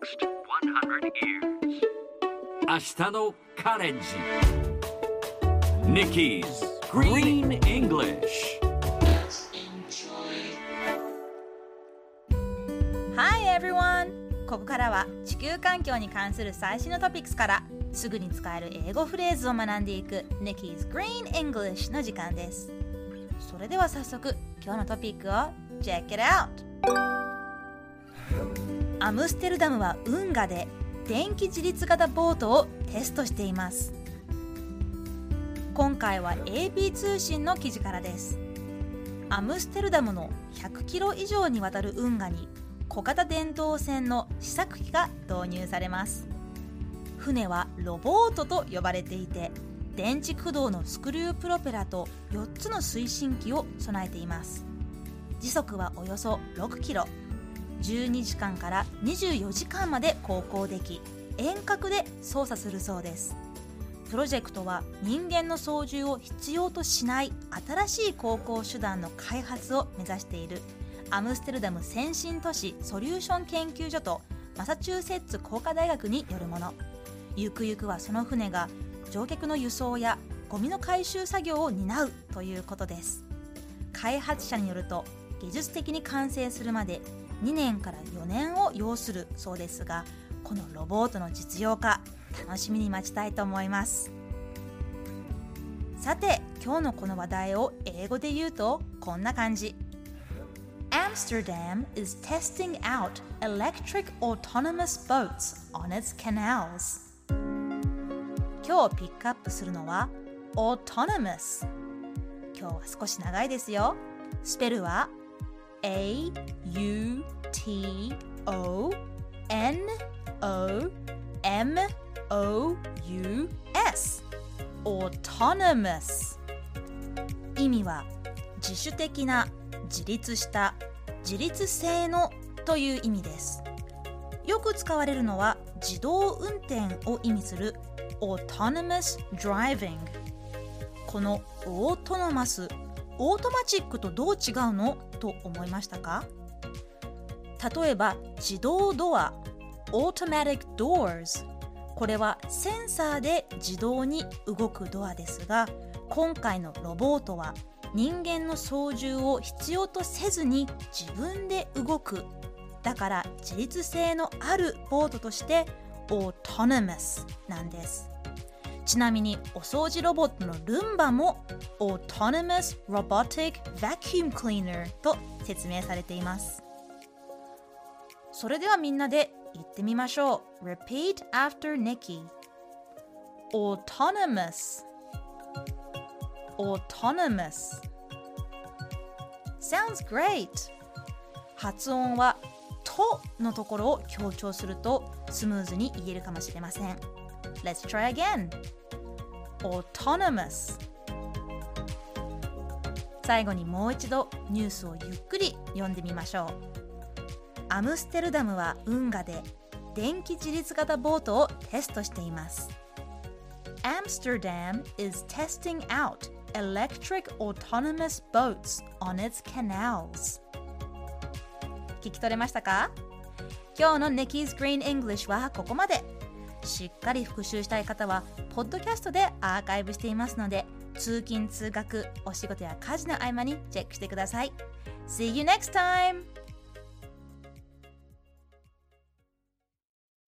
next 100 years. 明日のカレンジ Nikki's Green English Hi everyone! ここからは地球環境に関する最新のトピックスからすぐに使える英語フレーズを学んでいく Nikki's Green English の時間ですそれでは早速今日のトピックを Check it out! アムステルダムは運河で電気自立型ボートをテストしています。今回は AP 通信の記事からです。アムステルダムの100キロ以上にわたる運河に小型電動船の試作機が導入されます。船はロボートと呼ばれていて電池駆動のスクリュープロペラと4つの推進機を備えています。時速はおよそ6キロ。12時間から24時間まで航行でき遠隔で操作するそうです。プロジェクトは人間の操縦を必要としない新しい航行手段の開発を目指している。アムステルダム先進都市ソリューション研究所とマサチューセッツ工科大学によるもの。ゆくゆくはその船が乗客の輸送やゴミの回収作業を担うということです。開発者によると技術的に完成するまで2年から4年を要するそうですがこのロボットの実用化楽しみに待ちたいと思います。さて今日のこの話題を英語で言うとこんな感じ。Amsterdam is testing out electric autonomous boats on its canals. 今日ピックアップするのは autonomous 今日は少し長いですよ。スペルは A U T O N O M O U S autonomous. 意味は自主的な自立した自立性のという意味です。よく使われるのは自動運転を意味する autonomous driving この autonomous オートマチックとどう違うの？と思いましたか？例えば自動ドア。automatic doors これはセンサーで自動に動くドアですが今回のロボットは人間の操縦を必要とせずに自分で動く。だから自立性のあるボートとして autonomous なんです。ちなみにお掃除ロボットのルンバも Autonomous Robotic Vacuum Cleaner と説明されていますそれではみんなで言ってみましょう Repeat after Nikki Autonomous Autonomous Sounds great 発音は「と」のところを強調するとスムーズに言えるかもしれません Let's try again Autonomous 最後にもう一度ニュースをゆっくり読んでみましょうアムステルダムは運河で電気自立型ボートをテストしています Amsterdam is testing out electric autonomous boats on its canals 聞き取れましたか今日の Nikki's Green English はここまでしっかり復習したい方はポッドキャストでアーカイブしていますので通勤通学お仕事や家事の合間にチェックしてください See you next time!